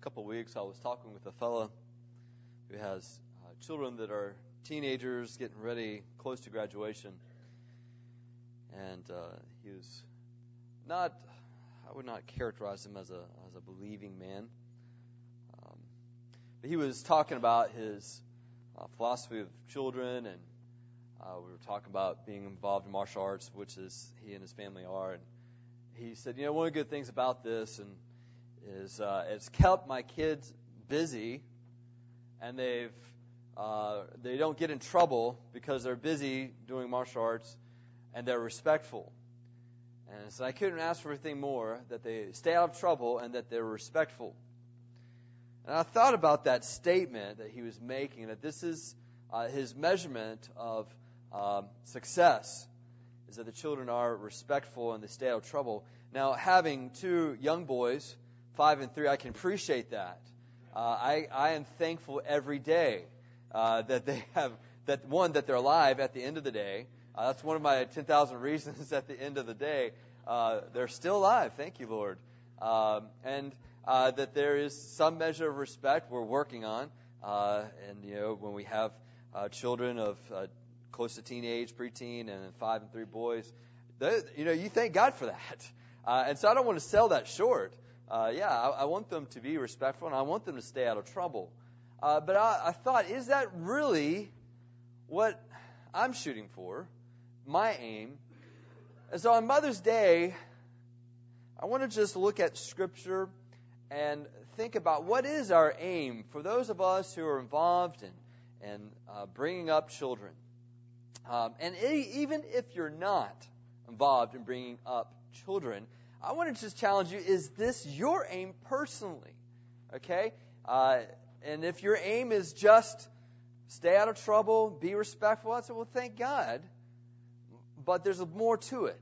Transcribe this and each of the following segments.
a couple weeks, I was talking with a fellow who has uh, children that are teenagers getting ready, close to graduation. And uh, he was not, I would not characterize him as a, as a believing man. Um, but he was talking about his uh, philosophy of children, and uh, we were talking about being involved in martial arts, which is he and his family are. And he said, you know, one of the good things about this and is uh, it's kept my kids busy, and they've uh, they don't get in trouble because they're busy doing martial arts, and they're respectful. And so I couldn't ask for anything more that they stay out of trouble and that they're respectful. And I thought about that statement that he was making, that this is uh, his measurement of um, success, is that the children are respectful and they stay out of trouble. Now, having two young boys, five and three, I can appreciate that. Uh, I, I am thankful every day uh, that they have, that one, that they're alive at the end of the day. Uh, that's one of my 10,000 reasons at the end of the day. Uh, they're still alive. Thank you, Lord. Um, and uh, that there is some measure of respect we're working on. Uh, and, you know, when we have uh, children of uh, close to teenage, preteen, and five and three boys, they, you know, you thank God for that. Uh, and so I don't want to sell that short. Uh, yeah, I, I want them to be respectful and I want them to stay out of trouble. Uh, but I, I thought, is that really what I'm shooting for? My aim? And so on Mother's Day, I want to just look at Scripture and think about what is our aim for those of us who are involved in, in uh, bringing up children. Um, and even if you're not involved in bringing up children, I want to just challenge you is this your aim personally? Okay? Uh, and if your aim is just stay out of trouble, be respectful, I said, well, thank God. But there's more to it.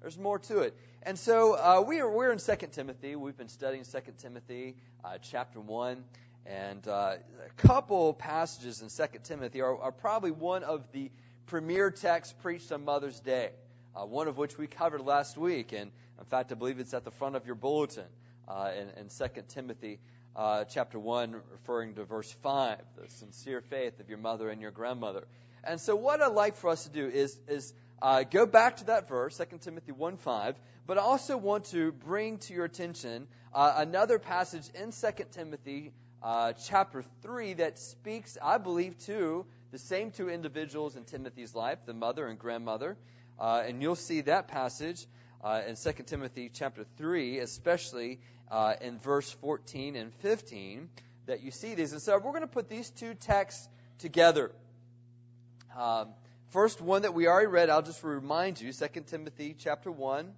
There's more to it. And so uh, we are, we're in 2 Timothy. We've been studying 2 Timothy uh, chapter 1. And uh, a couple passages in 2 Timothy are, are, probably one of the premier texts preached on Mother's Day, uh, one of which we covered last week. And in fact, I believe it's at the front of your bulletin uh, in, in 2 Timothy uh, chapter 1, referring to verse 5, the sincere faith of your mother and your grandmother. And so, what I'd like for us to do is, is uh, go back to that verse, 2 Timothy 1 5, but I also want to bring to your attention uh, another passage in 2 Timothy uh, chapter 3 that speaks, I believe, to the same two individuals in Timothy's life, the mother and grandmother. Uh, and you'll see that passage uh, in 2 Timothy chapter 3, especially uh, in verse 14 and 15, that you see these. And so we're going to put these two texts together. Um, first one that we already read, I'll just remind you, 2 Timothy chapter 1,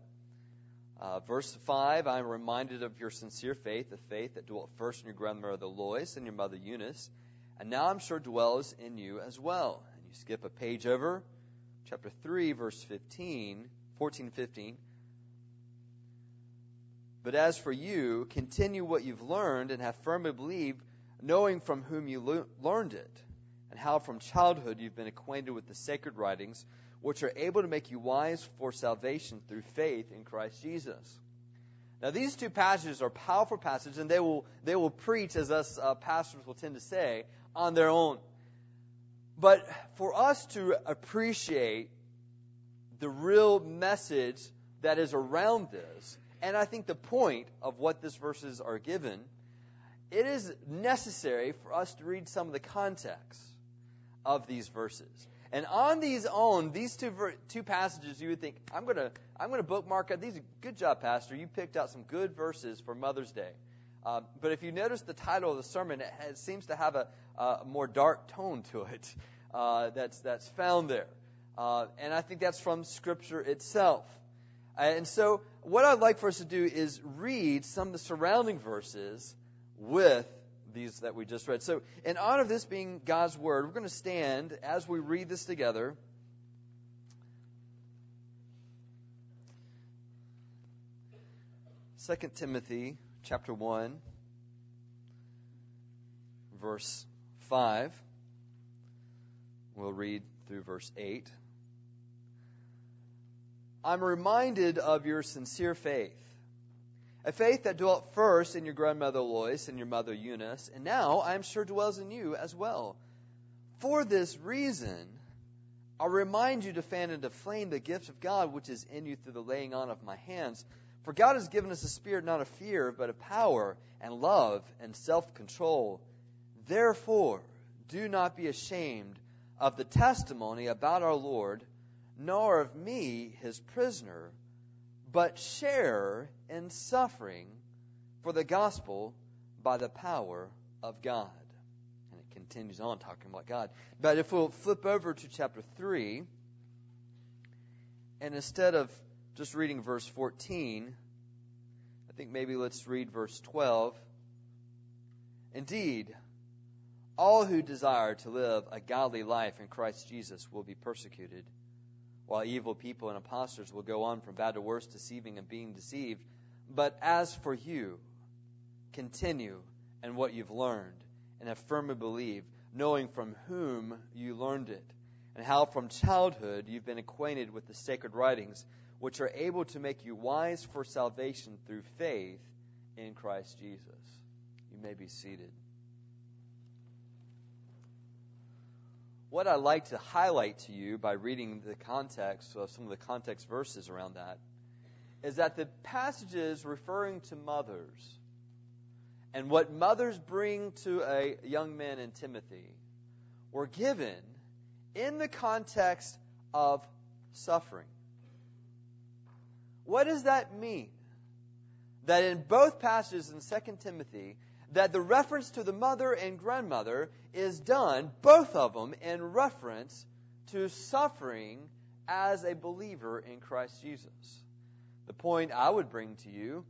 uh, verse 5, I am reminded of your sincere faith, the faith that dwelt first in your grandmother Lois and your mother Eunice, and now I'm sure dwells in you as well. And you skip a page over, chapter 3, verse 15, 14 15. But as for you, continue what you've learned and have firmly believed, knowing from whom you le- learned it, and how from childhood you've been acquainted with the sacred writings, which are able to make you wise for salvation through faith in Christ Jesus. Now, these two passages are powerful passages, and they will, they will preach, as us uh, pastors will tend to say, on their own. But for us to appreciate the real message that is around this, and I think the point of what these verses are given, it is necessary for us to read some of the context of these verses. And on these own, these two ver- two passages, you would think, I'm gonna I'm gonna bookmark. These good job, Pastor. You picked out some good verses for Mother's Day. Uh, but if you notice the title of the sermon, it, has, seems to have a, a, more dark tone to it. Uh, that's that's found there, uh, and I think that's from Scripture itself. Uh, and so, what I'd like for us to do is read some of the surrounding verses with these that we just read. So, in honor of this being God's Word, we're going to stand as we read this together. Second Timothy chapter 1, verse 5. We'll read through verse 8. I'm reminded of your sincere faith, A faith that dwelt first in your grandmother Lois and your mother Eunice, and now I am sure dwells in you as well. For this reason, I'll remind you to fan into flame the gift of God which is in you through the laying on of my hands. For God has given us a spirit not of fear, but of power and love and self control. Therefore, do not be ashamed of the testimony about our Lord, nor of me, his prisoner, but share in suffering for the gospel by the power of God. And it continues on talking about God. But if we'll flip over to chapter 3, and instead of just reading verse 14, I think maybe let's read verse 12. Indeed, all who desire to live a godly life in Christ Jesus will be persecuted, while evil people and impostors will go on from bad to worse, deceiving and being deceived. But as for you, continue in what you've learned and have firmly believed, knowing from whom you learned it, and how from childhood you've been acquainted with the sacred writings, which are able to make you wise for salvation through faith in Christ Jesus. You may be seated. What I'd like to highlight to you by reading the context of some of the context verses around that is that the passages referring to mothers and what mothers bring to a young man in Timothy were given in the context of suffering. What does that mean? That in both passages in 2 Timothy, that the reference to the mother and grandmother is done, both of them, in reference to suffering as a believer in Christ Jesus. The point I would bring to you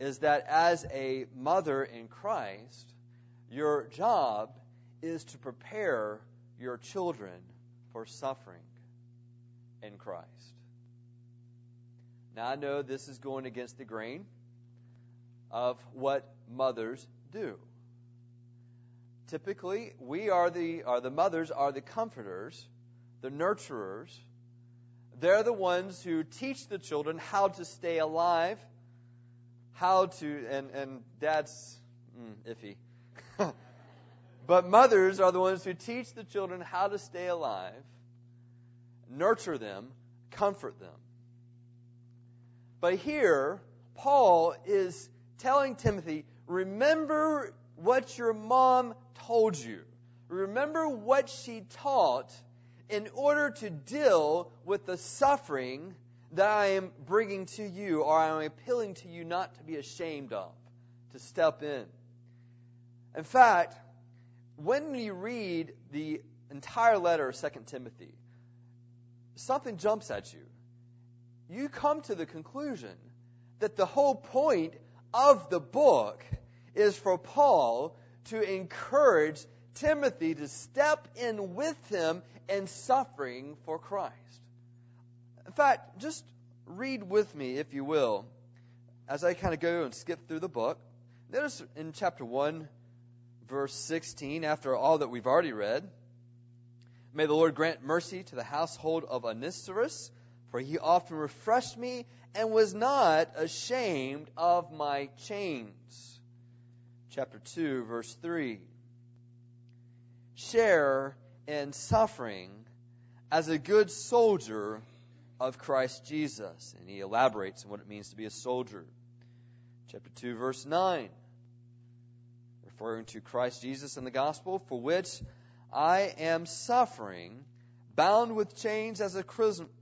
is that as a mother in Christ, your job is to prepare your children for suffering in Christ. Now, I know this is going against the grain of what mothers do. Typically, we are the, are the mothers are the comforters, the nurturers, they're the ones who teach the children how to stay alive, how to, and, and dad's mm, iffy. but mothers are the ones who teach the children how to stay alive, nurture them, comfort them. But here, Paul is telling Timothy, remember what your mom told you. Remember what she taught in order to deal with the suffering that I am bringing to you or I am appealing to you not to be ashamed of, to step in. In fact, when you read the entire letter of 2 Timothy, something jumps at you. You come to the conclusion that the whole point of the book is for Paul to encourage Timothy to step in with him in suffering for Christ. In fact, just read with me, if you will, as I kind of go and skip through the book. Notice in chapter 1, verse 16, after all that we've already read, May the Lord grant mercy to the household of Onesiphorus, for he often refreshed me and was not ashamed of my chains. Chapter 2, verse 3. Share in suffering as a good soldier of Christ Jesus. And he elaborates on what it means to be a soldier. Chapter 2, verse 9. Referring to Christ Jesus and the gospel, for which I am suffering, bound with chains as a,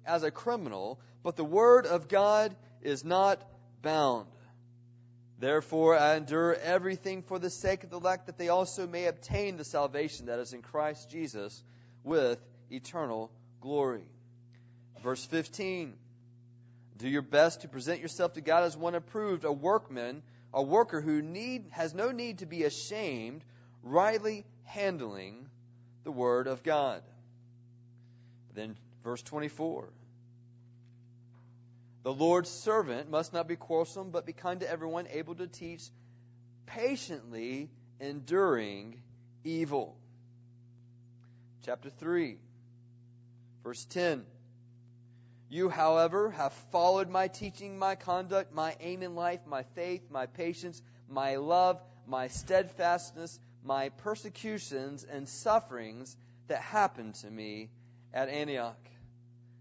as a criminal, but the word of God is not bound. Therefore, I endure everything for the sake of the elect, that they also may obtain the salvation that is in Christ Jesus with eternal glory. Verse 15 Do your best to present yourself to God as one approved, a workman, a worker who need, has no need to be ashamed, rightly handling the Word of God. Then, verse 24 The Lord's servant must not be quarrelsome, but be kind to everyone, able to teach, patiently enduring evil. Chapter 3, verse 10 You, however, have followed my teaching, my conduct, my aim in life, my faith, my patience, my love, my steadfastness, my persecutions and sufferings that happened to me at Antioch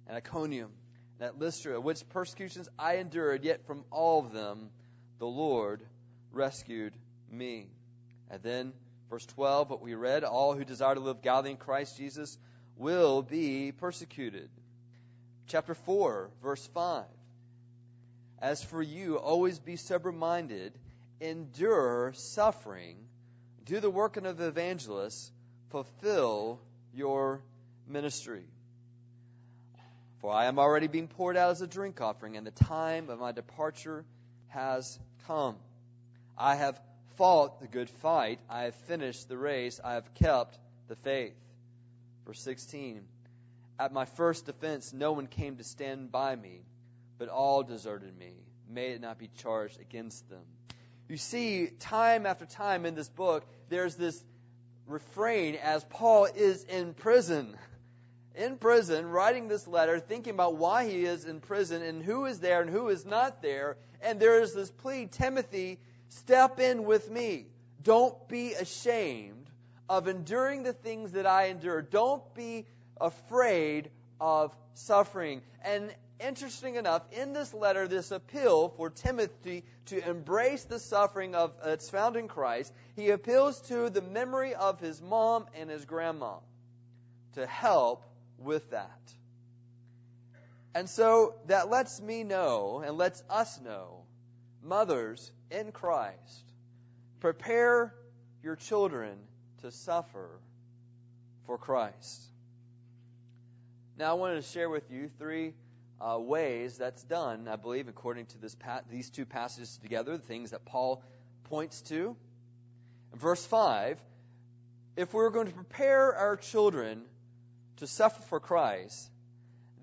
and Iconium and at Lystra, which persecutions I endured, yet from all of them the Lord rescued me. And then, verse 12, what we read, all who desire to live godly in Christ Jesus will be persecuted. Chapter 4, verse 5. As for you, always be sober minded, endure suffering, do the work of the evangelist, fulfill your ministry. For I am already being poured out as a drink offering, and the time of my departure has come. I have fought the good fight. I have finished the race. I have kept the faith. Verse 16 At my first defense, no one came to stand by me, but all deserted me. May it not be charged against them. You see, time after time in this book, there's this refrain as Paul is in prison. In prison, writing this letter, thinking about why he is in prison and who is there and who is not there. And there is this plea Timothy, step in with me. Don't be ashamed of enduring the things that I endure. Don't be afraid of suffering. And interesting enough, in this letter, this appeal for Timothy to embrace the suffering of that's found in Christ, he appeals to the memory of his mom and his grandma to help with that. And so that lets me know and lets us know, mothers in Christ, prepare your children to suffer for Christ. Now, I wanted to share with you three uh, ways that's done, I believe, according to this pa- these two passages together, the things that Paul points to. verse 5 if we're going to prepare our children to suffer for Christ,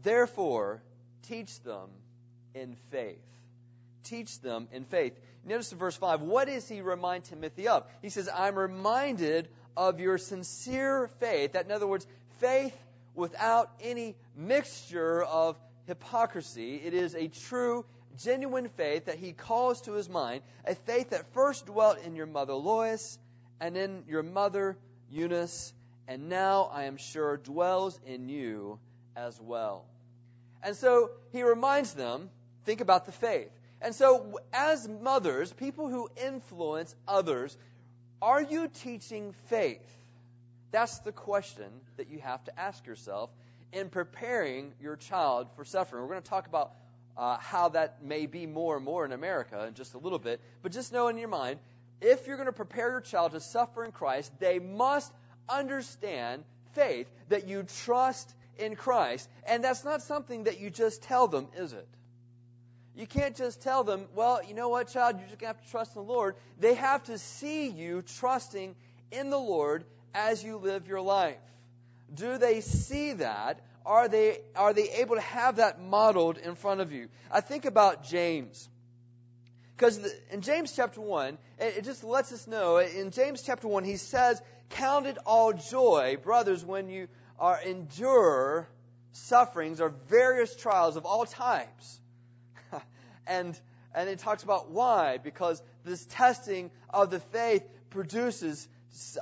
therefore teach them in faith. Teach them in faith. Notice in verse 5, what does he remind Timothy of? He says, I'm reminded of your sincere faith. That, in other words, faith without any mixture of hypocrisy. It is a true, genuine faith that he calls to his mind, a faith that first dwelt in your mother Lois and in your mother Eunice, and now I am sure dwells in you as well. And so he reminds them, think about the faith. And so, as mothers, people who influence others, are you teaching faith? That's the question that you have to ask yourself in preparing your child for suffering. We're going to talk about uh, how that may be more and more in America in just a little bit. But just know in your mind, if you're going to prepare your child to suffer in Christ, they must understand faith, that you trust in Christ. And that's not something that you just tell them, is it? You can't just tell them, well, you know what, child, you're just going to have to trust in the Lord. They have to see you trusting in the Lord as you live your life. Do they see that? Are they, are they able to have that modeled in front of you? I think about James. Because in James chapter 1, it just lets us know, in James chapter 1, he says, Count it all joy, brothers, when you are endure sufferings or various trials of all types. and, and it talks about why, because this testing of the faith produces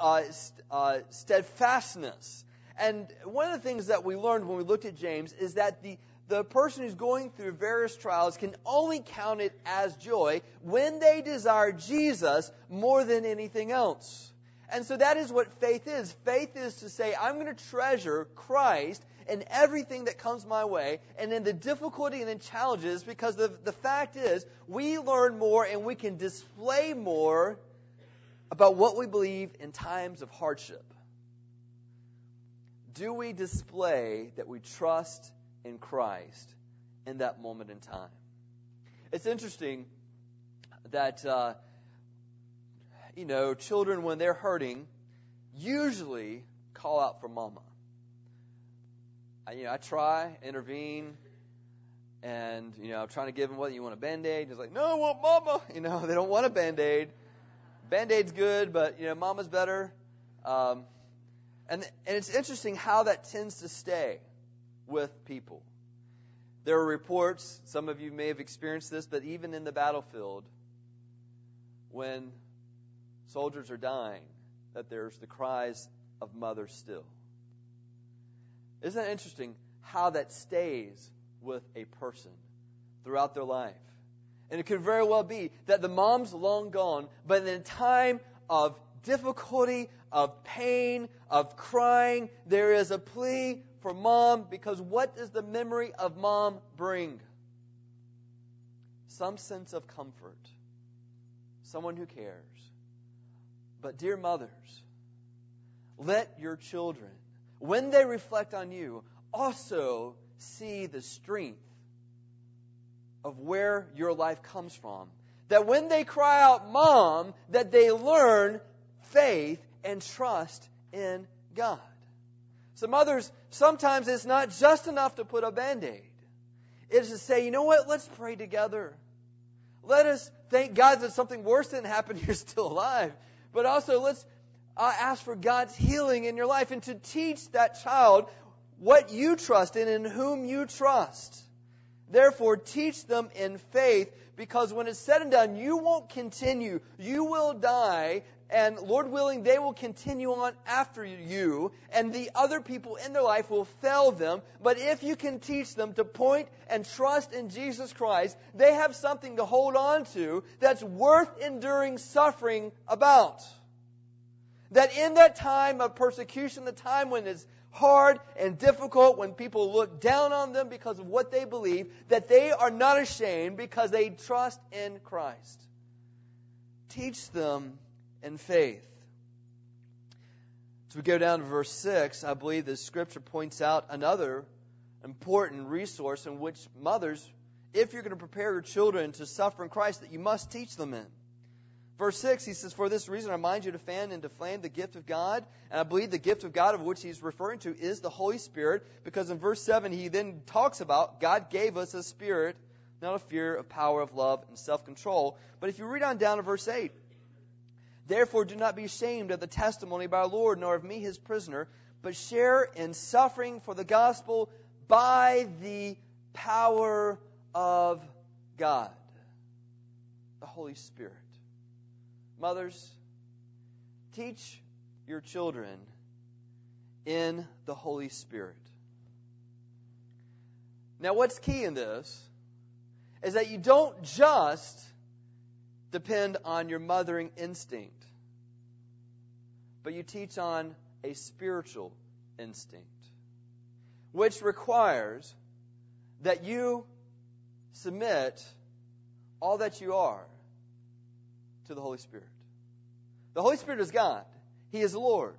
uh, uh, steadfastness. And one of the things that we learned when we looked at James is that the, the person who's going through various trials can only count it as joy when they desire Jesus more than anything else. And so that is what faith is. Faith is to say, I'm going to treasure Christ in everything that comes my way and in the difficulty and in challenges because the, the fact is, we learn more and we can display more about what we believe in times of hardship do we display that we trust in Christ in that moment in time? It's interesting that, uh, you know, children, when they're hurting, usually call out for mama. I, you know, I try, intervene, and, you know, I'm trying to give them what you want a band aid. He's like, no, I want mama. You know, they don't want a band aid. Band aid's good, but, you know, mama's better. Um, and, and it's interesting how that tends to stay with people. There are reports, some of you may have experienced this, but even in the battlefield, when soldiers are dying, that there's the cries of mothers still. Isn't that interesting how that stays with a person throughout their life? And it could very well be that the mom's long gone, but in a time of difficulty, of pain, of crying, there is a plea for mom because what does the memory of mom bring? Some sense of comfort, someone who cares. But, dear mothers, let your children, when they reflect on you, also see the strength of where your life comes from. That when they cry out, Mom, that they learn faith and trust in God. Some others, sometimes it's not just enough to put a band aid. It is to say, you know what, let's pray together. Let us thank God that something worse didn't happen, you're still alive. But also, let's uh, ask for God's healing in your life and to teach that child what you trust in and in whom you trust. Therefore, teach them in faith because when it's said and done, you won't continue. You will die, and Lord willing, they will continue on after you, and the other people in their life will fail them. But if you can teach them to point and trust in Jesus Christ, they have something to hold on to that's worth enduring suffering about. That in that time of persecution, the time when it's hard and difficult when people look down on them because of what they believe, that they are not ashamed because they trust in Christ. Teach them in faith. As we go down to verse 6, I believe the scripture points out another important resource in which mothers, if you're going to prepare your children to suffer in Christ, that you must teach them in. Verse 6, he says, For this reason I remind you to fan and to flame the gift of God. And I believe the gift of God of which he's referring to is the Holy Spirit, because in verse 7 he then talks about God gave us a spirit, not a fear, of power, of love, and self control. But if you read on down to verse 8, Therefore do not be ashamed of the testimony of our Lord, nor of me his prisoner, but share in suffering for the gospel by the power of God, the Holy Spirit. Mothers, teach your children in the Holy Spirit. Now, what's key in this is that you don't just depend on your mothering instinct, but you teach on a spiritual instinct, which requires that you submit all that you are to the Holy Spirit. The Holy Spirit is God. He is Lord.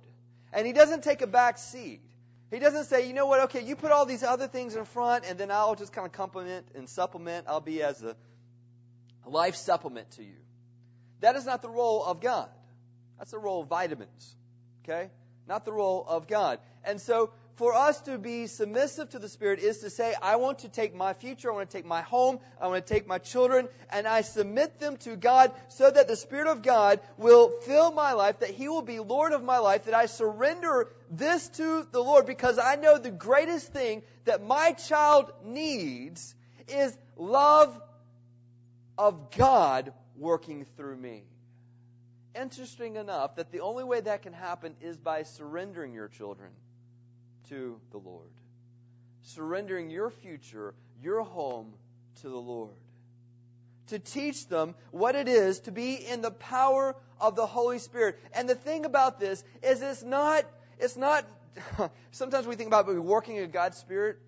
And He doesn't take a back seat. He doesn't say, you know what, okay, you put all these other things in front and then I'll just kind of complement and supplement. I'll be as a life supplement to you. That is not the role of God. That's the role of vitamins. Okay? Not the role of God. And so for us to be submissive to the Spirit is to say, I want to take my future, I want to take my home, I want to take my children, and I submit them to God so that the Spirit of God will fill my life, that He will be Lord of my life, that I surrender this to the Lord because I know the greatest thing that my child needs is love of God working through me. Interesting enough that the only way that can happen is by surrendering your children to the Lord. Surrendering your future, your home to the Lord. To teach them what it is to be in the power of the Holy Spirit. And the thing about this is it's not, it's not, sometimes we think about working in God's Spirit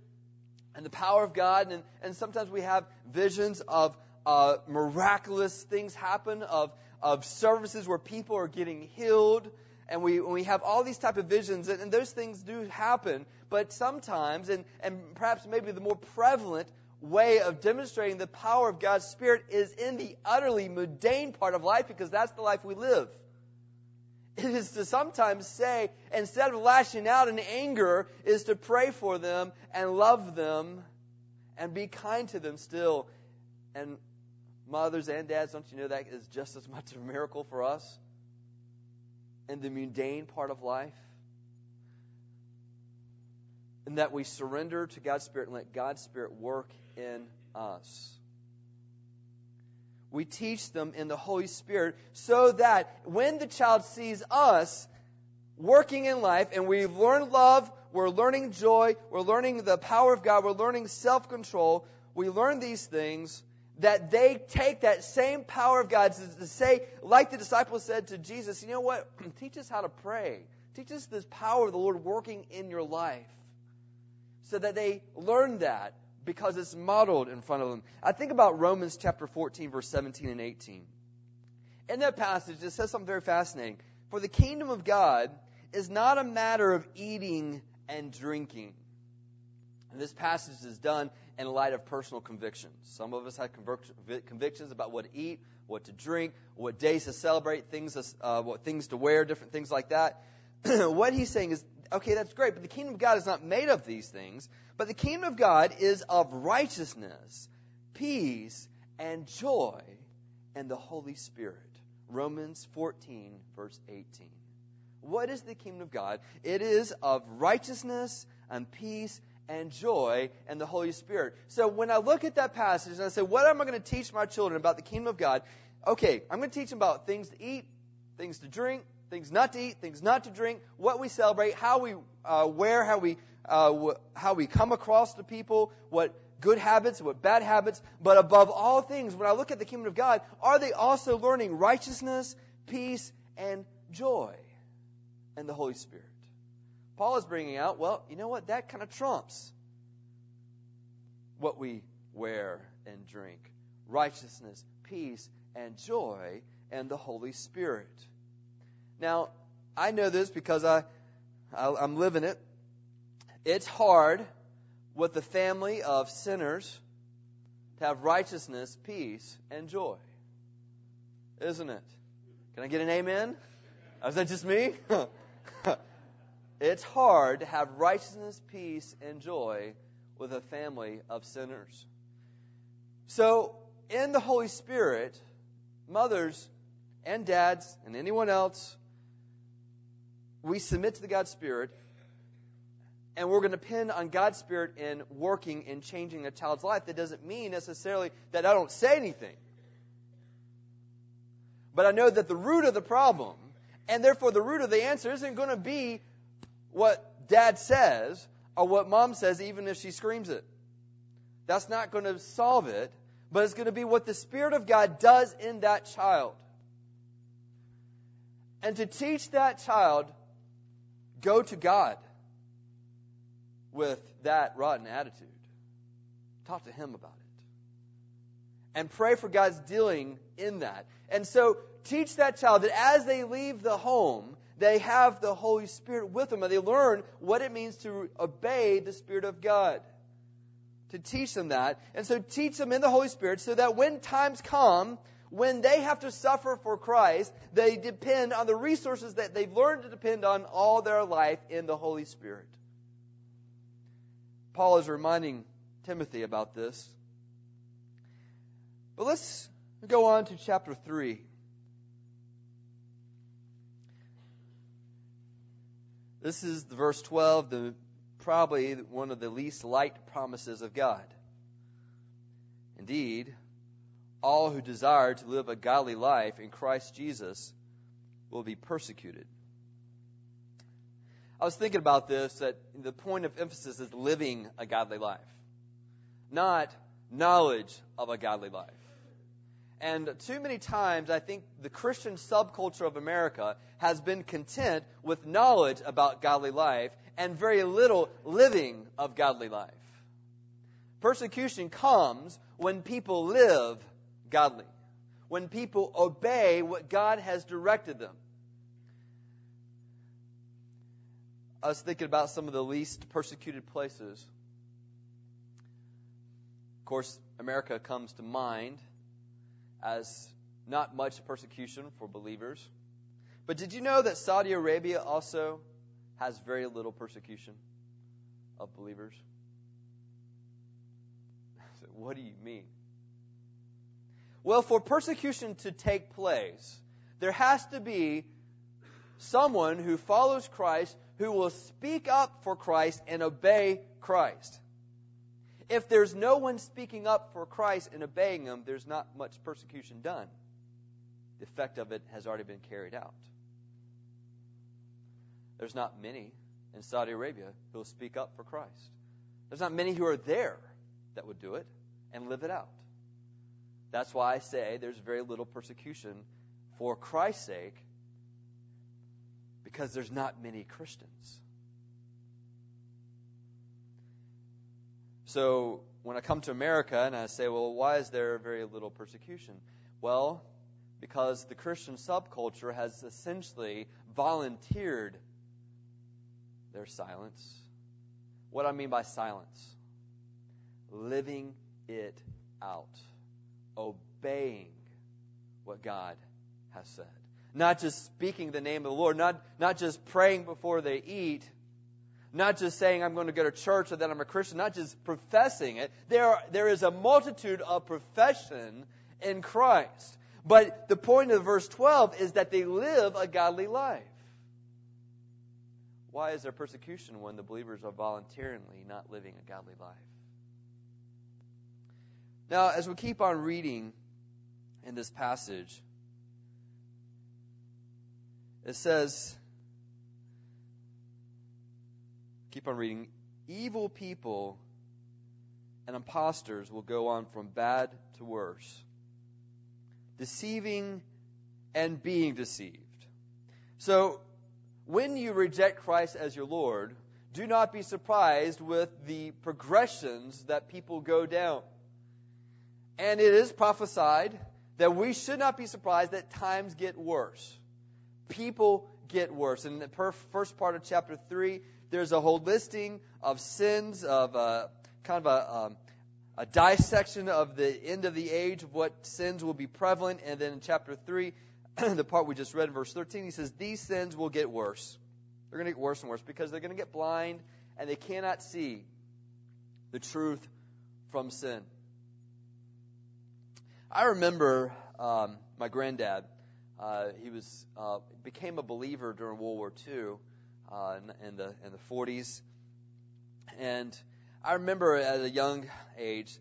and the power of God, and, and sometimes we have visions of uh, miraculous things happen, of, of services where people are getting healed and we, we have all these type of visions, and, and those things do happen, but sometimes, and, and perhaps maybe the more prevalent way of demonstrating the power of God's Spirit is in the utterly mundane part of life because that's the life we live. It is to sometimes say, instead of lashing out in anger, is to pray for them and love them and be kind to them still. And mothers and dads, don't you know that is just as much a miracle for us? in the mundane part of life. and that we surrender to God's Spirit and let God's Spirit work in us. We teach them in the Holy Spirit so that when the child sees us working in life and we've learned love, we're learning joy, we're learning the power of God, we're learning self control, we learn these things, that they take that same power of God to, say, like the disciples said to Jesus, you know what? Teach us how to pray. Teach us this power of the Lord working in your life. So that they learn that because it's modeled in front of them. I think about Romans chapter 14, verse 17 and 18. In that passage, it says something very fascinating. For the kingdom of God is not a matter of eating and drinking. And this passage is done in light of personal convictions. Some of us have convictions about what to eat, what to drink, what days to celebrate, things, uh, what things to wear, different things like that. what he's saying is, okay, that's great, but the kingdom of God is not made of these things. But the kingdom of God is of righteousness, peace, and joy and the Holy Spirit. Romans 14, verse 18. What is the kingdom of God? It is of righteousness and peace and joy and the Holy Spirit. So when I look at that passage and I say, what am I going to teach my children about the kingdom of God? Okay, I'm going to teach them about things to eat, things to drink, things not to eat, things not to drink, what we celebrate, how we uh, wear, how we uh, how we come across to people, what good habits, what bad habits. But above all things, when I look at the kingdom of God, are they also learning righteousness, peace, and joy, and the Holy Spirit? Paul is bringing out, well, you know what? That kind of trumps what we wear and drink righteousness, peace, and joy, and the Holy Spirit. Now, I know this because I, I am living it. It's hard with the family of sinners to have righteousness, peace, and joy. Isn't it? Can I get an amen? Is that just me? It's hard to have righteousness, peace, and joy with a family of sinners. So, in the Holy Spirit, mothers and dads and anyone else, we submit to the God Spirit, and we're going to depend on God's Spirit in working and changing a child's life. That doesn't mean necessarily that I don't say anything. But I know that the root of the problem, and therefore the root of the answer, isn't going to be what dad says or what mom says, even if she screams it. That's not going to solve it, but it's going to be what the Spirit of God does in that child. And to teach that child, go to God with that rotten attitude. Talk to Him about it. And pray for God's dealing in that. And so teach that child that as they leave the home, they have the Holy Spirit with them and they learn what it means to obey the Spirit of God. To teach them that. And so teach them in the Holy Spirit so that when times come, when they have to suffer for Christ, they depend on the resources that they've learned to depend on all their life in the Holy Spirit. Paul is reminding Timothy about this. But let's go on to chapter 3. This is the verse 12, the, probably one of the least liked promises of God. Indeed, all who desire to live a godly life in Christ Jesus will be persecuted. I was thinking about this that the point of emphasis is living a godly life, not knowledge of a godly life. And too many times, I think the Christian subculture of America has been content with knowledge about godly life and very little living of godly life. Persecution comes when people live godly, when people obey what God has directed them. I was thinking about some of the least persecuted places. Of course, America comes to mind as not much persecution for believers. But did you know that Saudi Arabia also has very little persecution of believers? what do you mean? Well, for persecution to take place, there has to be someone who follows Christ who will speak up for Christ and obey Christ. If there's no one speaking up for Christ and obeying him, there's not much persecution done. The effect of it has already been carried out. There's not many in Saudi Arabia who will speak up for Christ. There's not many who are there that would do it and live it out. That's why I say there's very little persecution for Christ's sake because there's not many Christians. So when I come to America and I say, well, why is there very little persecution? Well, because the Christian subculture has essentially volunteered their silence. What I mean by silence? Living it out, obeying what God has said. Not just speaking the name of the Lord, not, not just praying before they eat, not just saying I'm going to go to church or that I'm a Christian, not just professing it. There, are, there is a multitude of profession in Christ. But the point of verse 12 is that they live a godly life. Why is there persecution when the believers are voluntarily not living a godly life? Now, as we keep on reading in this passage, it says, keep on reading, evil people and impostors will go on from bad to worse, deceiving and being deceived. So, when you reject Christ as your Lord, do not be surprised with the progressions that people go down. And it is prophesied that we should not be surprised that times get worse. People get worse. In the first part of chapter 3, there's a whole listing of sins, of a, uh, kind of a, um, a dissection of the end of the age of what sins will be prevalent. And then in chapter 3, the part we just read in verse 13, he says, These sins will get worse. They're going to get worse and worse because they're going to get blind and they cannot see the truth from sin. I remember um, my granddad. Uh, he was uh, became a believer during World War II uh, in, in, the in the 40s, and I remember at a young age,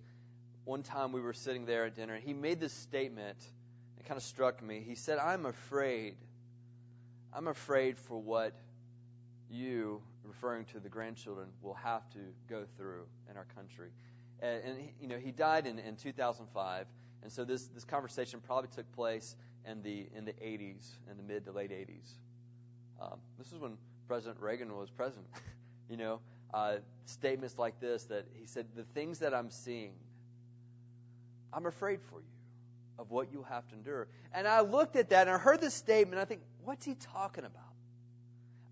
one time we were sitting there at dinner, and he made this statement It kind of struck me. He said, I'm afraid. I'm afraid for what you, referring to the grandchildren, will have to go through in our country. And, and he, you know, he died in, in 2005, and so this, this conversation probably took place in the in the 80s, in the mid to late 80s. Um, this is when President Reagan was president. you know, uh, statements like this that he said, "The things that I'm seeing, I'm afraid for you." of what you have to endure. And I looked at that and I heard this statement. I think, what's he talking about?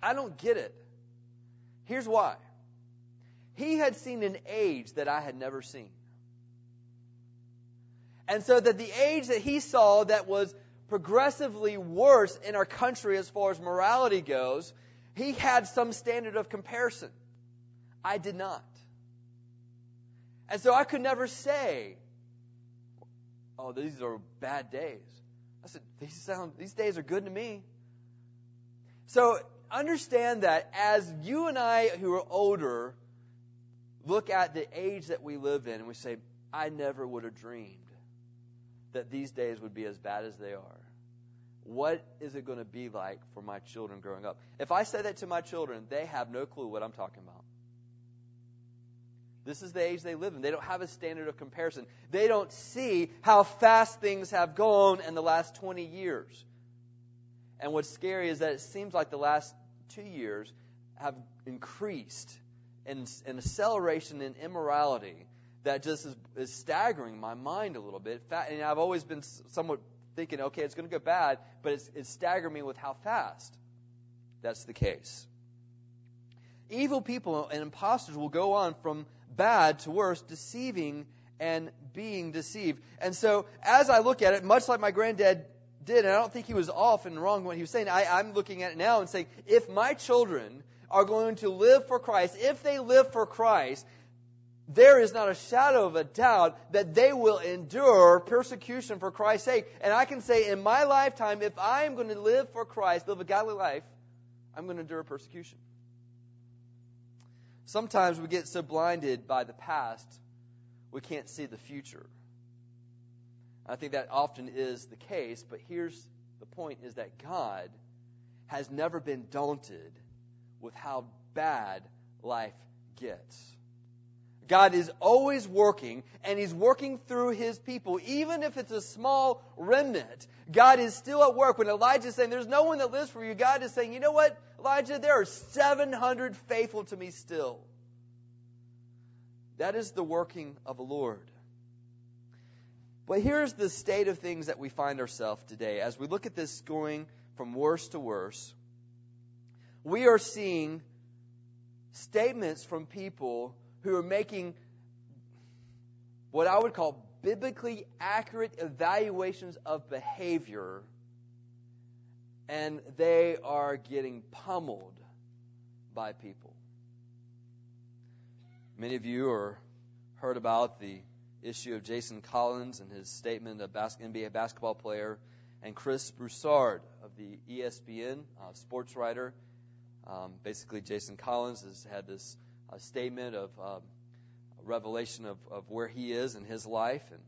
I don't get it. Here's why. He had seen an age that I had never seen. And so that the age that he saw that was progressively worse in our country as far as morality goes, he had some standard of comparison. I did not. And so I could never say oh, these are bad days. I said, these sound, these days are good to me. So understand that as you and I who are older look at the age that we live in and we say, I never would have dreamed that these days would be as bad as they are. What is it going to be like for my children growing up? If I say that to my children, they have no clue what I'm talking about. This is the age they live in. They don't have a standard of comparison. They don't see how fast things have gone in the last 20 years. And what's scary is that it seems like the last two years have increased in an acceleration in immorality that just is, is staggering my mind a little bit. And I've always been somewhat thinking, okay, it's going to go bad, but it's, it's staggering me with how fast that's the case. Evil people and impostors will go on from bad to worse, deceiving and being deceived. And so, as I look at it, much like my granddad did, and I don't think he was off and wrong when he was saying, I, I'm looking at it now and saying, if my children are going to live for Christ, if they live for Christ, there is not a shadow of a doubt that they will endure persecution for Christ's sake. And I can say in my lifetime, if I am going to live for Christ, live a godly life, I'm going to endure persecution. Sometimes we get so blinded by the past, we can't see the future. I think that often is the case, but here's the point is that God has never been daunted with how bad life gets. God is always working, and He's working through His people, even if it's a small remnant. God is still at work. When Elijah is saying, There's no one that lives for you, God is saying, You know what, Elijah? There are 700 faithful to me still. That is the working of the Lord. But here's the state of things that we find ourselves today. As we look at this going from worse to worse, we are seeing statements from people who are making what I would call biblically accurate evaluations of behavior, and they are getting pummeled by people. Many of you are heard about the issue of Jason Collins and his statement of NBA basketball player, and Chris Broussard of the ESPN uh, sports writer. Um, basically, Jason Collins has had this uh, statement of um, revelation of, of where he is in his life and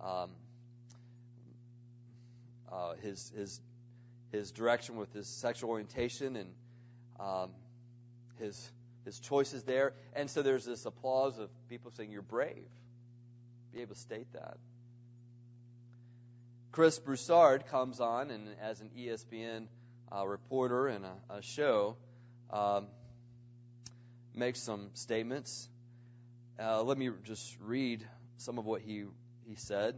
um, uh, his his his direction with his sexual orientation and um, his his choices there. And so there's this applause of people saying, You're brave. Be able to state that. Chris Broussard comes on and as an ESPN uh, reporter in a, a show, um, makes some statements. Uh, let me just read some of what he, he said.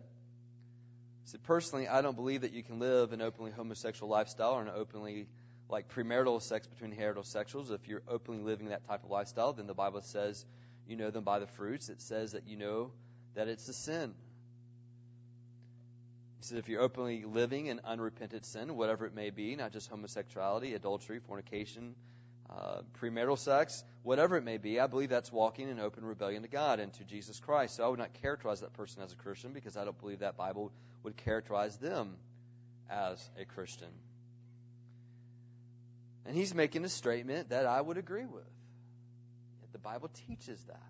He said, Personally, I don't believe that you can live an openly homosexual lifestyle or an openly like premarital sex between heterosexuals, if you're openly living that type of lifestyle, then the Bible says you know them by the fruits. It says that you know that it's a sin. He says if you're openly living in unrepentant sin, whatever it may be, not just homosexuality, adultery, fornication, uh, premarital sex, whatever it may be, I believe that's walking in open rebellion to God and to Jesus Christ. So I would not characterize that person as a Christian because I don't believe that Bible would characterize them as a Christian. And he's making a statement that I would agree with. The Bible teaches that.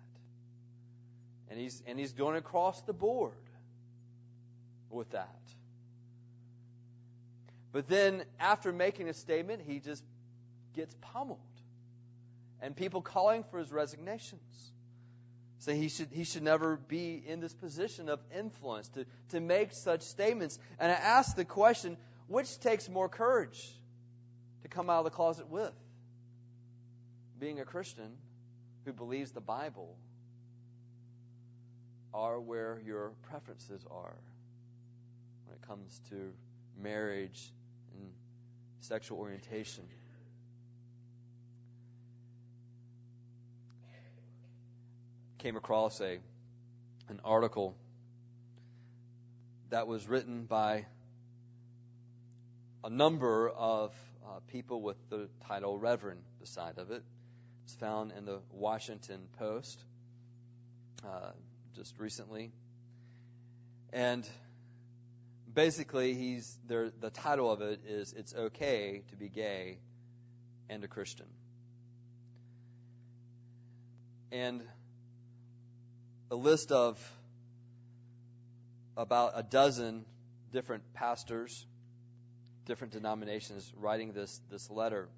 And he's, and he's going across the board with that. But then, after making a statement, he just gets pummeled. And people calling for his resignations. Say he should, he should never be in this position of influence to, to make such statements. And I ask the question which takes more courage? to come out of the closet with. Being a Christian who believes the Bible are where your preferences are when it comes to marriage and sexual orientation. Came across a an article that was written by a number of uh, people with the title Reverend beside of it. It's found in the Washington Post uh, just recently. And basically, he's the title of it is It's Okay to Be Gay and a Christian. And a list of about a dozen different pastors different denominations writing this, this letter.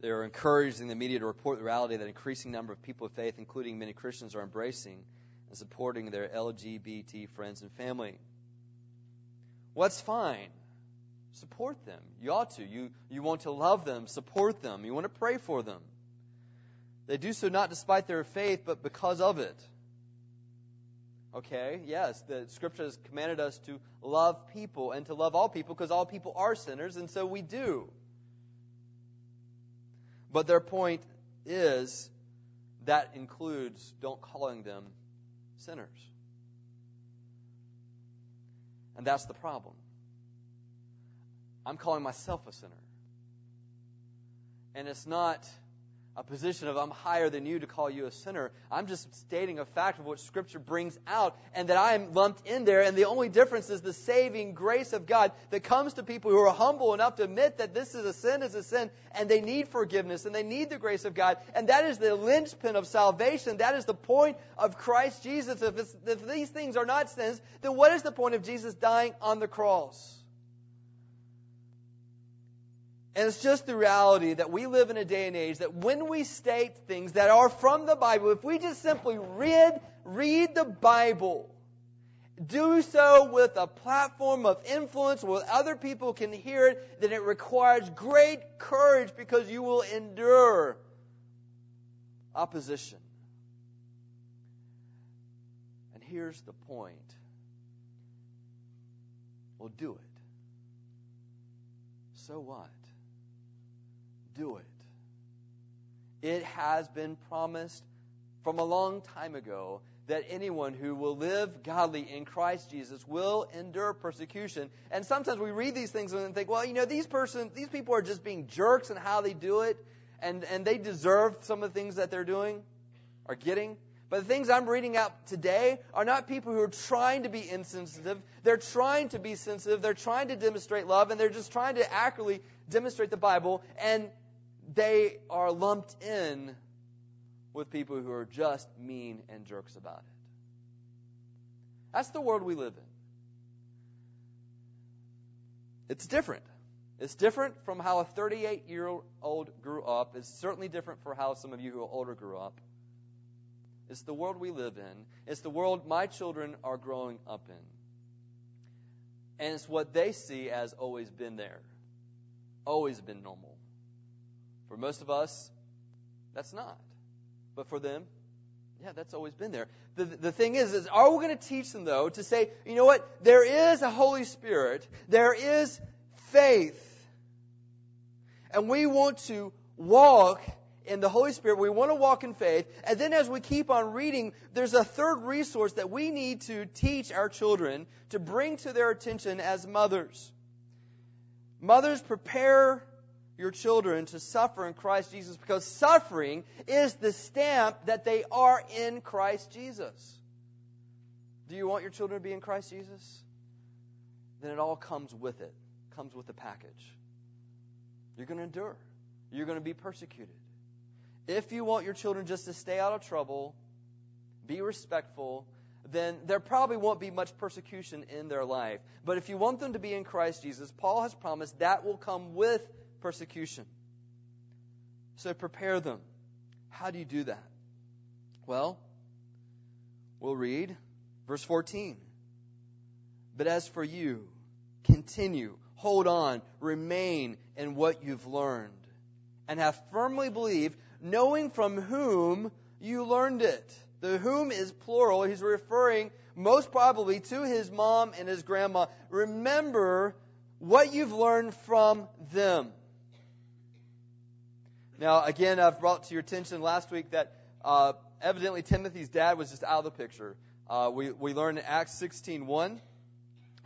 They are encouraging the media to report the reality that an increasing number of people of faith, including many Christians, are embracing and supporting their LGBT friends and family. What's fine? Support them. You ought to. You, you want to love them, support them. You want to pray for them. They do so not despite their faith, but because of it. Okay, yes, the scripture has commanded us to love people and to love all people because all people are sinners, and so we do. But their point is that includes don't calling them sinners. And that's the problem. I'm calling myself a sinner. And it's not a position of I'm higher than you to call you a sinner. I'm just stating a fact of what Scripture brings out and that I am lumped in there. And the only difference is the saving grace of God that comes to people who are humble enough to admit that this is a sin, is a sin, and they need forgiveness and they need the grace of God. And that is the linchpin of salvation. That is the point of Christ Jesus. If, if these things are not sins, then what is the point of Jesus dying on the cross? And it's just the reality that we live in a day and age that when we state things that are from the Bible, if we just simply read, read the Bible, do so with a platform of influence where other people can hear it, then it requires great courage because you will endure opposition. And here's the point. Well, do it. So what? Do it. It has been promised from a long time ago that anyone who will live godly in Christ Jesus will endure persecution. And sometimes we read these things and think, well, you know, these person, these people are just being jerks in how they do it, and, and they deserve some of the things that they're doing or getting. But the things I'm reading out today are not people who are trying to be insensitive. They're trying to be sensitive. They're trying to demonstrate love, and they're just trying to accurately demonstrate the Bible. And they are lumped in with people who are just mean and jerks about it. That's the world we live in. It's different. It's different from how a 38 year old grew up. It's certainly different for how some of you who are older grew up. It's the world we live in. It's the world my children are growing up in. And it's what they see as always been there, always been normal. For most of us, that's not. But for them, yeah, that's always been there. The, the thing is, is are we going to teach them, though, to say, you know what? There is a Holy Spirit. There is faith. And we want to walk in the Holy Spirit. We want to walk in faith. And then as we keep on reading, there's a third resource that we need to teach our children to bring to their attention as mothers. Mothers, prepare your children to suffer in Christ Jesus because suffering is the stamp that they are in Christ Jesus. Do you want your children to be in Christ Jesus? Then it all comes with it, comes with the package. You're going to endure. You're going to be persecuted. If you want your children just to stay out of trouble, be respectful, then there probably won't be much persecution in their life. But if you want them to be in Christ Jesus, Paul has promised that will come with persecution. So prepare them. How do you do that? Well, we'll read verse 14. But as for you, continue, hold on, remain in what you've learned, and have firmly believed, knowing from whom you learned it. The whom is plural. He's referring most probably to his mom and his grandma. Remember what you've learned from them. Now, again, I've brought to your attention last week that uh, evidently Timothy's dad was just out of the picture. Uh, we, we learned in Acts 16.1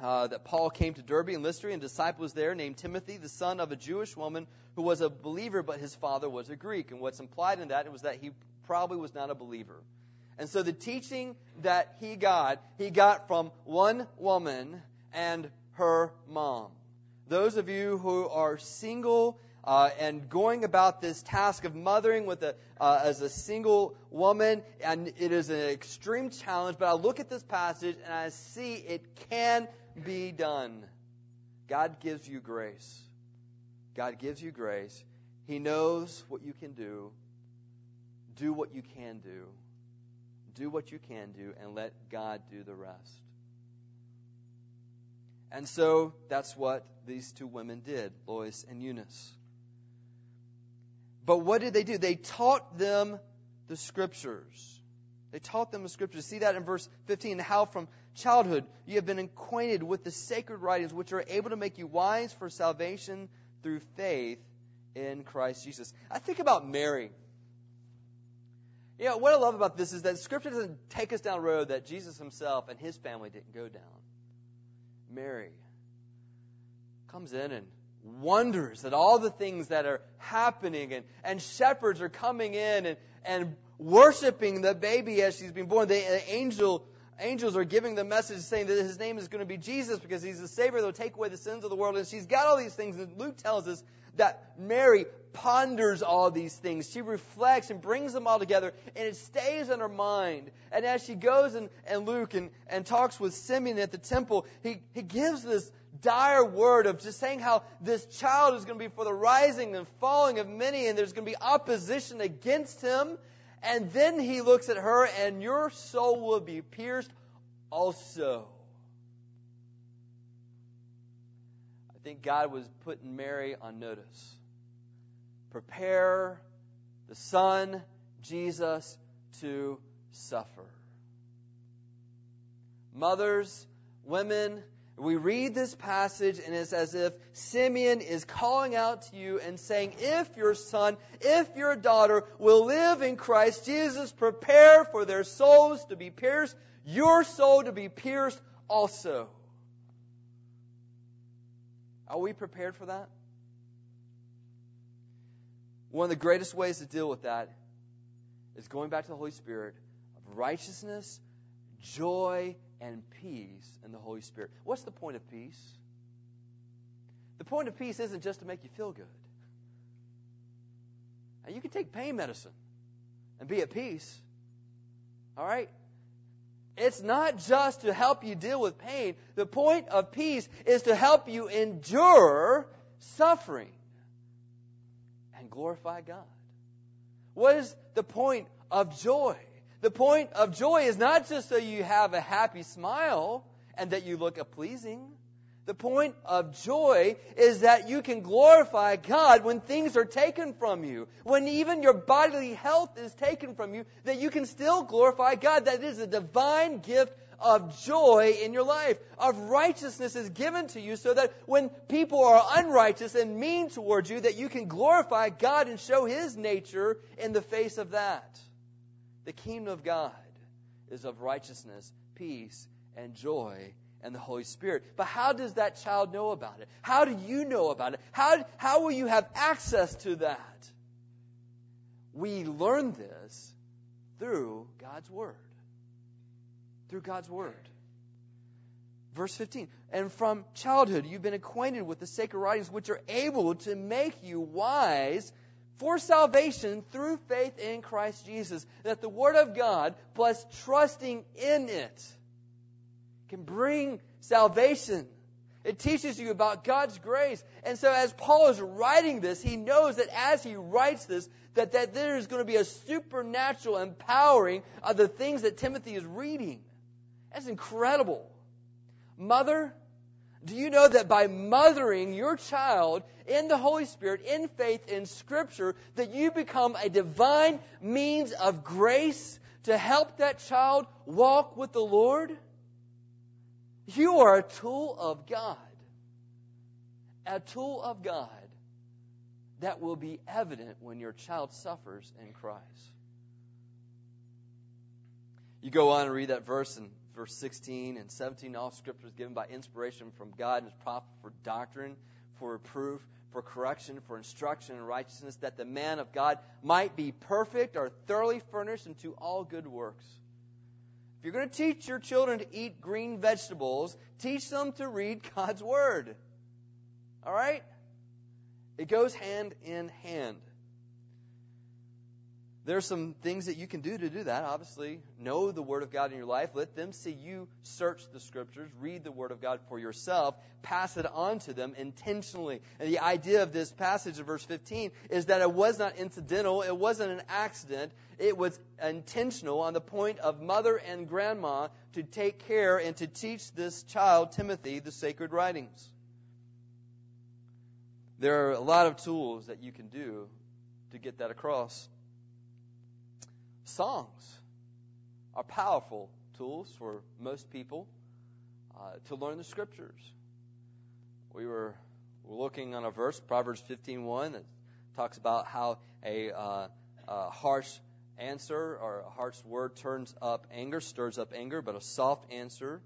uh, that Paul came to Derbe and Lystra, and disciple was there named Timothy, the son of a Jewish woman who was a believer, but his father was a Greek. And what's implied in that was that he probably was not a believer. And so the teaching that he got, he got from one woman and her mom. Those of you who are single uh, and going about this task of mothering with a, uh, as a single woman, and it is an extreme challenge. But I look at this passage and I see it can be done. God gives you grace. God gives you grace. He knows what you can do. Do what you can do. Do what you can do, and let God do the rest. And so that's what these two women did, Lois and Eunice. But what did they do? They taught them the scriptures. They taught them the scriptures. See that in verse 15, how from childhood you have been acquainted with the sacred writings which are able to make you wise for salvation through faith in Christ Jesus. I think about Mary. You know, what I love about this is that Scripture doesn't take us down a road that Jesus himself and his family didn't go down. Mary comes in and wonders at all the things that are happening and, and shepherds are coming in and, and worshiping the baby as she's being born. The, angel angels are giving the message saying that his name is going to be Jesus because he's the Savior that will take away the sins of the world. And she's got all these things. And Luke tells us that Mary ponders all these things. She reflects and brings them all together, and it stays in her mind. And as she goes and, and Luke and, and talks with Simeon at the temple, he, he gives this dire word of just saying how this child is going to be for the rising and falling of many, and there's going to be opposition against him. And then he looks at her, and your soul will be pierced also. I think God was putting Mary on notice. Prepare the Son, Jesus, to suffer. Mothers, women, we read this passage and it's as if Simeon is calling out to you and saying, if your son, if your daughter will live in Christ Jesus, prepare for their souls to be pierced, your soul to be pierced also. Are we prepared for that? One of the greatest ways to deal with that is going back to the Holy Spirit of righteousness, joy, and peace in the Holy Spirit. What's the point of peace? The point of peace isn't just to make you feel good. Now, you can take pain medicine and be at peace. All right? It's not just to help you deal with pain. The point of peace is to help you endure suffering and glorify God. What is the point of joy? The point of joy is not just so you have a happy smile and that you look pleasing. The point of joy is that you can glorify God when things are taken from you. When even your bodily health is taken from you, that you can still glorify God. That is a divine gift of joy in your life, of righteousness is given to you so that when people are unrighteous and mean towards you, that you can glorify God and show His nature in the face of that. The kingdom of God is of righteousness, peace, and joy and the Holy Spirit. But how does that child know about it? How do you know about it? How, how will you have access to that? We learn this through God's Word. Through God's Word. Verse 15, and from childhood you've been acquainted with the sacred writings which are able to make you wise for salvation through faith in Christ Jesus. That the Word of God plus trusting in it can bring salvation. It teaches you about God's grace. And so as Paul is writing this, he knows that as he writes this, that, that there is going to be a supernatural empowering of the things that Timothy is reading. That's incredible. Mother, do you know that by mothering your child in the Holy Spirit, in faith, in Scripture, that you become a divine means of grace to help that child walk with the Lord? You are a tool of God. A tool of God that will be evident when your child suffers in Christ. You go on and read that verse in verse 16 and 17, all scripture is given by inspiration from God and is proper for doctrine, for reproof, for correction, for instruction in righteousness, that the man of God might be perfect or thoroughly furnished unto all good works. If you're going to teach your children to eat green vegetables, teach them to read God's Word. All right? It goes hand in hand. There are some things that you can do to do that. Obviously, know the Word of God in your life. Let them see you search the Scriptures, read the Word of God for yourself, pass it on to them intentionally. And the idea of this passage of verse 15 is that it was not incidental, it wasn't an accident, it was intentional on the point of mother and grandma to take care and to teach this child, Timothy, the sacred writings. There are a lot of tools that you can do to get that across. Songs are powerful tools for most people uh, to learn the scriptures. We were, looking on a verse, Proverbs 15:1, that talks about how a, uh, a harsh answer or a harsh word turns up anger, stirs up anger, but a soft answer.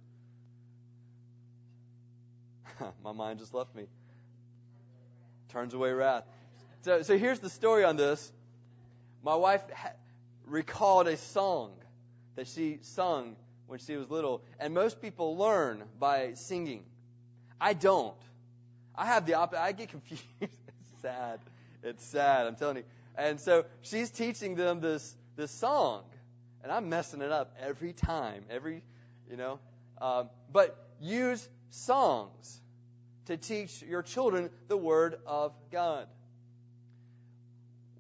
My mind just left me. turns away wrath. So, so here's the story on this. My wife ha- recalled a song that she sung when she was little, and most people learn by singing. I don't. I have the opposite. I get confused. it's sad. It's sad. I'm telling you. And so she's teaching them this this song, and I'm messing it up every time. Every, you know. Um, but use songs to teach your children the Word of God.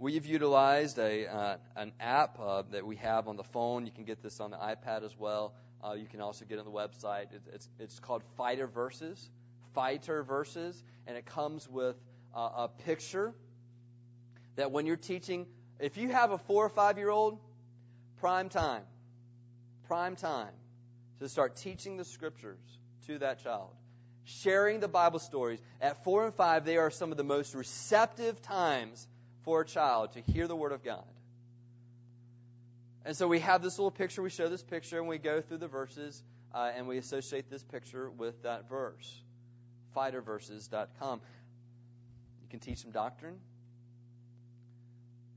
We've utilized a uh, an app uh, that we have on the phone. You can get this on the iPad as well. Uh, you can also get it on the website. It's, it's, it's called Fighter Verses, Fighter Verses, and it comes with a picture that when you're teaching, if you have a four or five year old, prime time, prime time to start teaching the scriptures to that child sharing the Bible stories. At four and five, they are some of the most receptive times for a child to hear the Word of God. And so we have this little picture, we show this picture, and we go through the verses, uh, and we associate this picture with that verse. Fighterverses.com. You can teach them doctrine.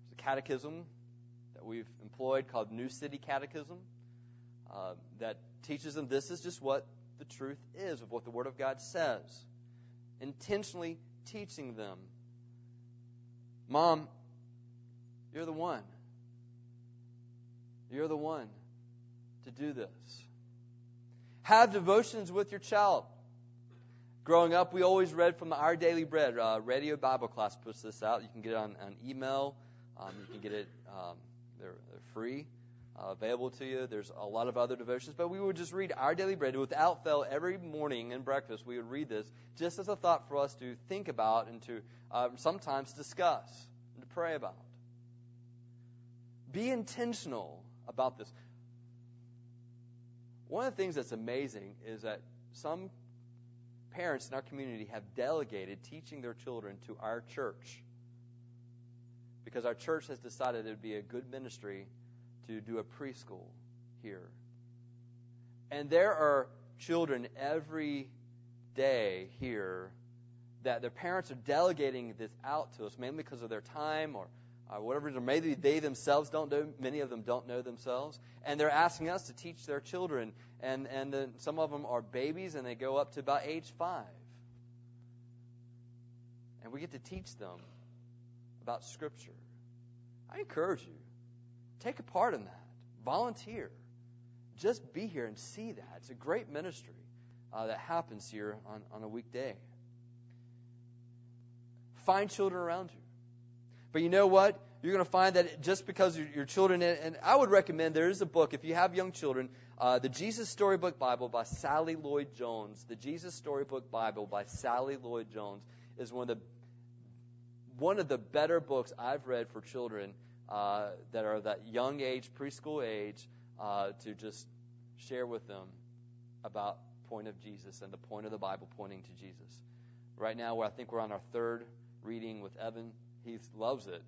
There's a catechism that we've employed called New City Catechism uh, that teaches them this is just what the truth is of what the Word of God says. Intentionally teaching them. Mom, you're the one. You're the one to do this. Have devotions with your child. Growing up, we always read from Our Daily Bread. Uh, Radio Bible Class puts this out. You can get it on, on email. Um, you can get it, um, they're, they're free uh, available to you. There's a lot of other devotions, but we would just read Our Daily Bread without fail every morning and breakfast. We would read this just as a thought for us to think about and to uh, sometimes discuss and to pray about. Be intentional about this. One of the things that's amazing is that some parents in our community have delegated teaching their children to our church because our church has decided it would be a good ministry to do a preschool here. And there are children every day here that their parents are delegating this out to us, mainly because of their time or uh, whatever, or maybe they themselves don't know, many of them don't know themselves, and they're asking us to teach their children. And, and then some of them are babies and they go up to about age five. And we get to teach them about Scripture. I encourage you Take a part in that. Volunteer. Just be here and see that. It's a great ministry uh, that happens here on, on a weekday. Find children around you. But you know what? You're going to find that just because your, children, and I would recommend there is a book, if you have young children, uh, the Jesus Storybook Bible by Sally Lloyd Jones. The Jesus Storybook Bible by Sally Lloyd Jones is one of the one of the better books I've read for children uh, that are that young age, preschool age, uh, to just share with them about point of Jesus and the point of the Bible pointing to Jesus. Right now, where I think we're on our third reading with Evan. He loves it,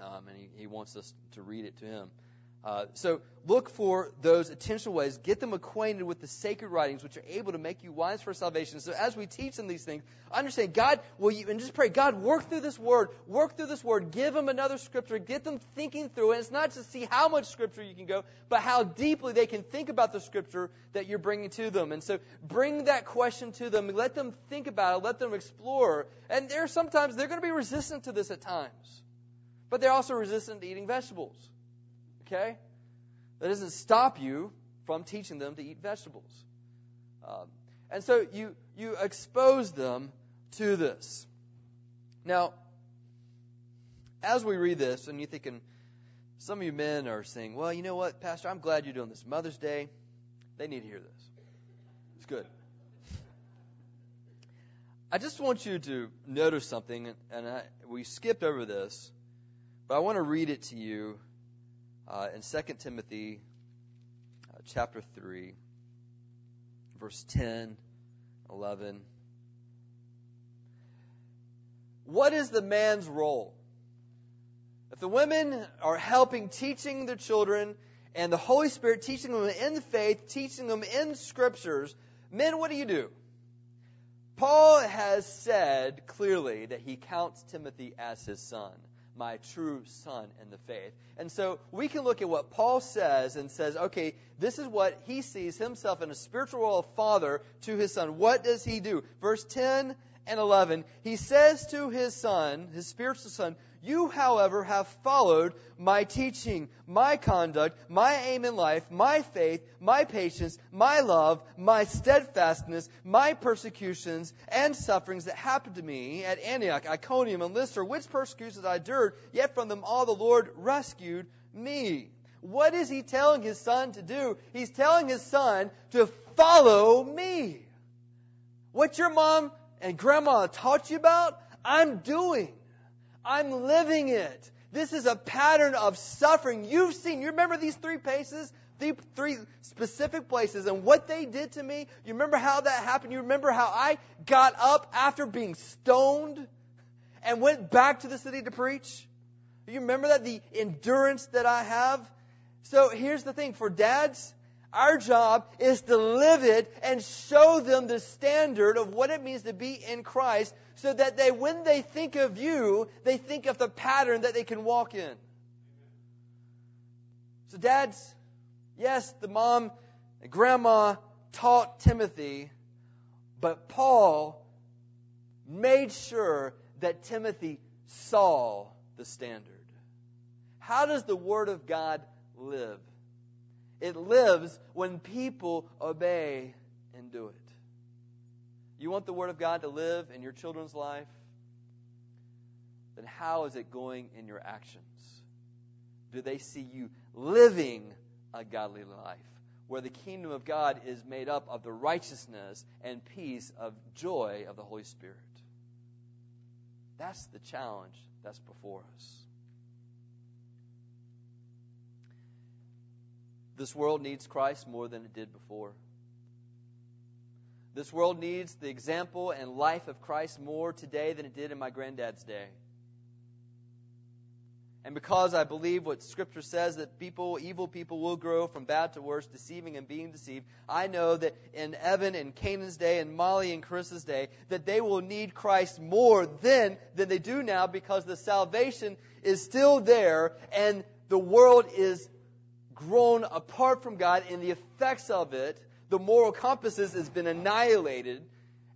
um, and he, he wants us to read it to him. Uh, so look for those intentional ways. Get them acquainted with the sacred writings, which are able to make you wise for salvation. So as we teach them these things, understand God will you and just pray. God, work through this word. Work through this word. Give them another scripture. Get them thinking through it. It's not to see how much scripture you can go, but how deeply they can think about the scripture that you're bringing to them. And so bring that question to them. Let them think about it. Let them explore. And there are sometimes they're going to be resistant to this at times, but they're also resistant to eating vegetables. Okay? That doesn't stop you from teaching them to eat vegetables. Um, and so you, you expose them to this. Now, as we read this, and you're thinking, some of you men are saying, well, you know what, Pastor, I'm glad you're doing this. Mother's Day, they need to hear this. It's good. I just want you to notice something, and I, we skipped over this, but I want to read it to you uh, in 2 Timothy uh, chapter 3, verse 10, 11. What is the man's role? If the women are helping teaching their children and the Holy Spirit teaching them in faith, teaching them in scriptures, men, what do you do? Paul has said clearly that he counts Timothy as his son, my true son in the faith. And so we can look at what Paul says and says, okay, this is what he sees himself in a spiritual role of father to his son. What does he do? Verse 10 and 11, he says to his son, his spiritual son, you, however, have followed my teaching, my conduct, my aim in life, my faith, my patience, my love, my steadfastness, my persecutions and sufferings that happened to me at Antioch, Iconium, and Lystra, which persecutions I endured, yet from them all the Lord rescued me. What is he telling his son to do? He's telling his son to follow me. What your mom and grandma taught you about, I'm doing. I'm living it. This is a pattern of suffering. You've seen, you remember these three places? The three specific places and what they did to me. You remember how that happened? You remember how I got up after being stoned and went back to the city to preach? You remember that? The endurance that I have? So here's the thing for dads, our job is to live it and show them the standard of what it means to be in Christ so that they, when they think of you, they think of the pattern that they can walk in. So, dads, yes, the mom and grandma taught Timothy, but Paul made sure that Timothy saw the standard. How does the Word of God live? It lives when people obey and do it. You want the Word of God to live in your children's life? Then how is it going in your actions? Do they see you living a godly life where the kingdom of God is made up of the righteousness and peace of joy of the Holy Spirit? That's the challenge that's before us. This world needs Christ more than it did before. This world needs the example and life of Christ more today than it did in my granddad's day. And because I believe what Scripture says that people, evil people, will grow from bad to worse, deceiving and being deceived, I know that in Evan and Canaan's day and Molly and Chris's day, that they will need Christ more then than they do now because the salvation is still there and the world is grown apart from God and the effects of it the moral compasses has been annihilated.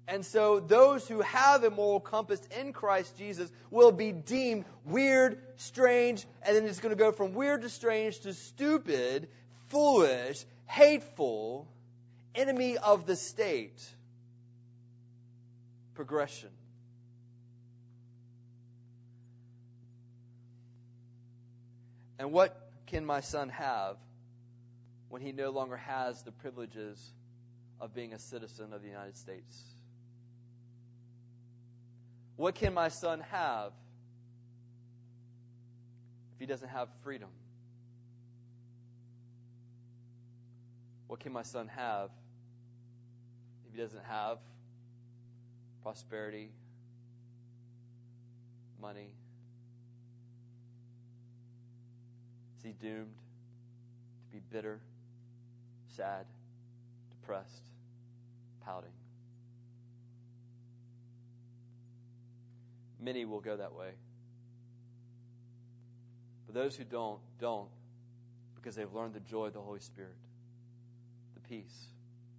And so those who have a moral compass in Christ Jesus will be deemed weird, strange, and then it's going to go from weird to strange to stupid, foolish, hateful, enemy of the state progression. And what can my son have when he no longer has the privileges of being a citizen of the United States? What can my son have if he doesn't have freedom? What can my son have if he doesn't have prosperity, money? Is he doomed to be bitter? sad, depressed, pouting. Many will go that way. But those who don't, don't because they've learned the joy of the Holy Spirit, the peace,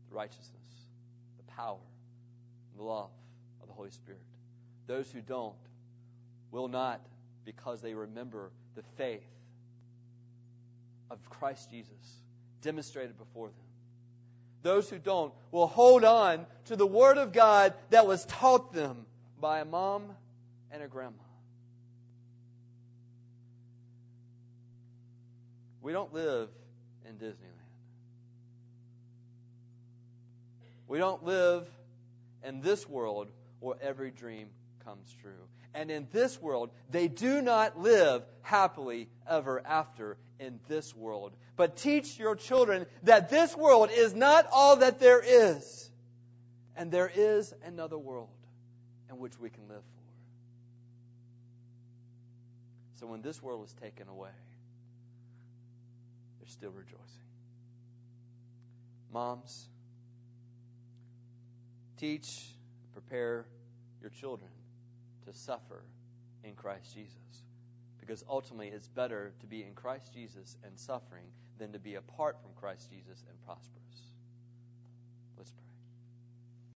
the righteousness, the power, the love of the Holy Spirit. Those who don't will not because they remember the faith of Christ Jesus demonstrated before them. Those who don't will hold on to the Word of God that was taught them by a mom and a grandma. We don't live in Disneyland. We don't live in this world where every dream comes true. And in this world, they do not live happily ever after in this world. But teach your children that this world is not all that there is. And there is another world in which we can live for. So when this world is taken away, they're still rejoicing. Moms, teach prepare your children to suffer in Christ Jesus. Because ultimately, it's better to be in Christ Jesus and suffering than to be apart from Christ Jesus and prosperous. Let's pray.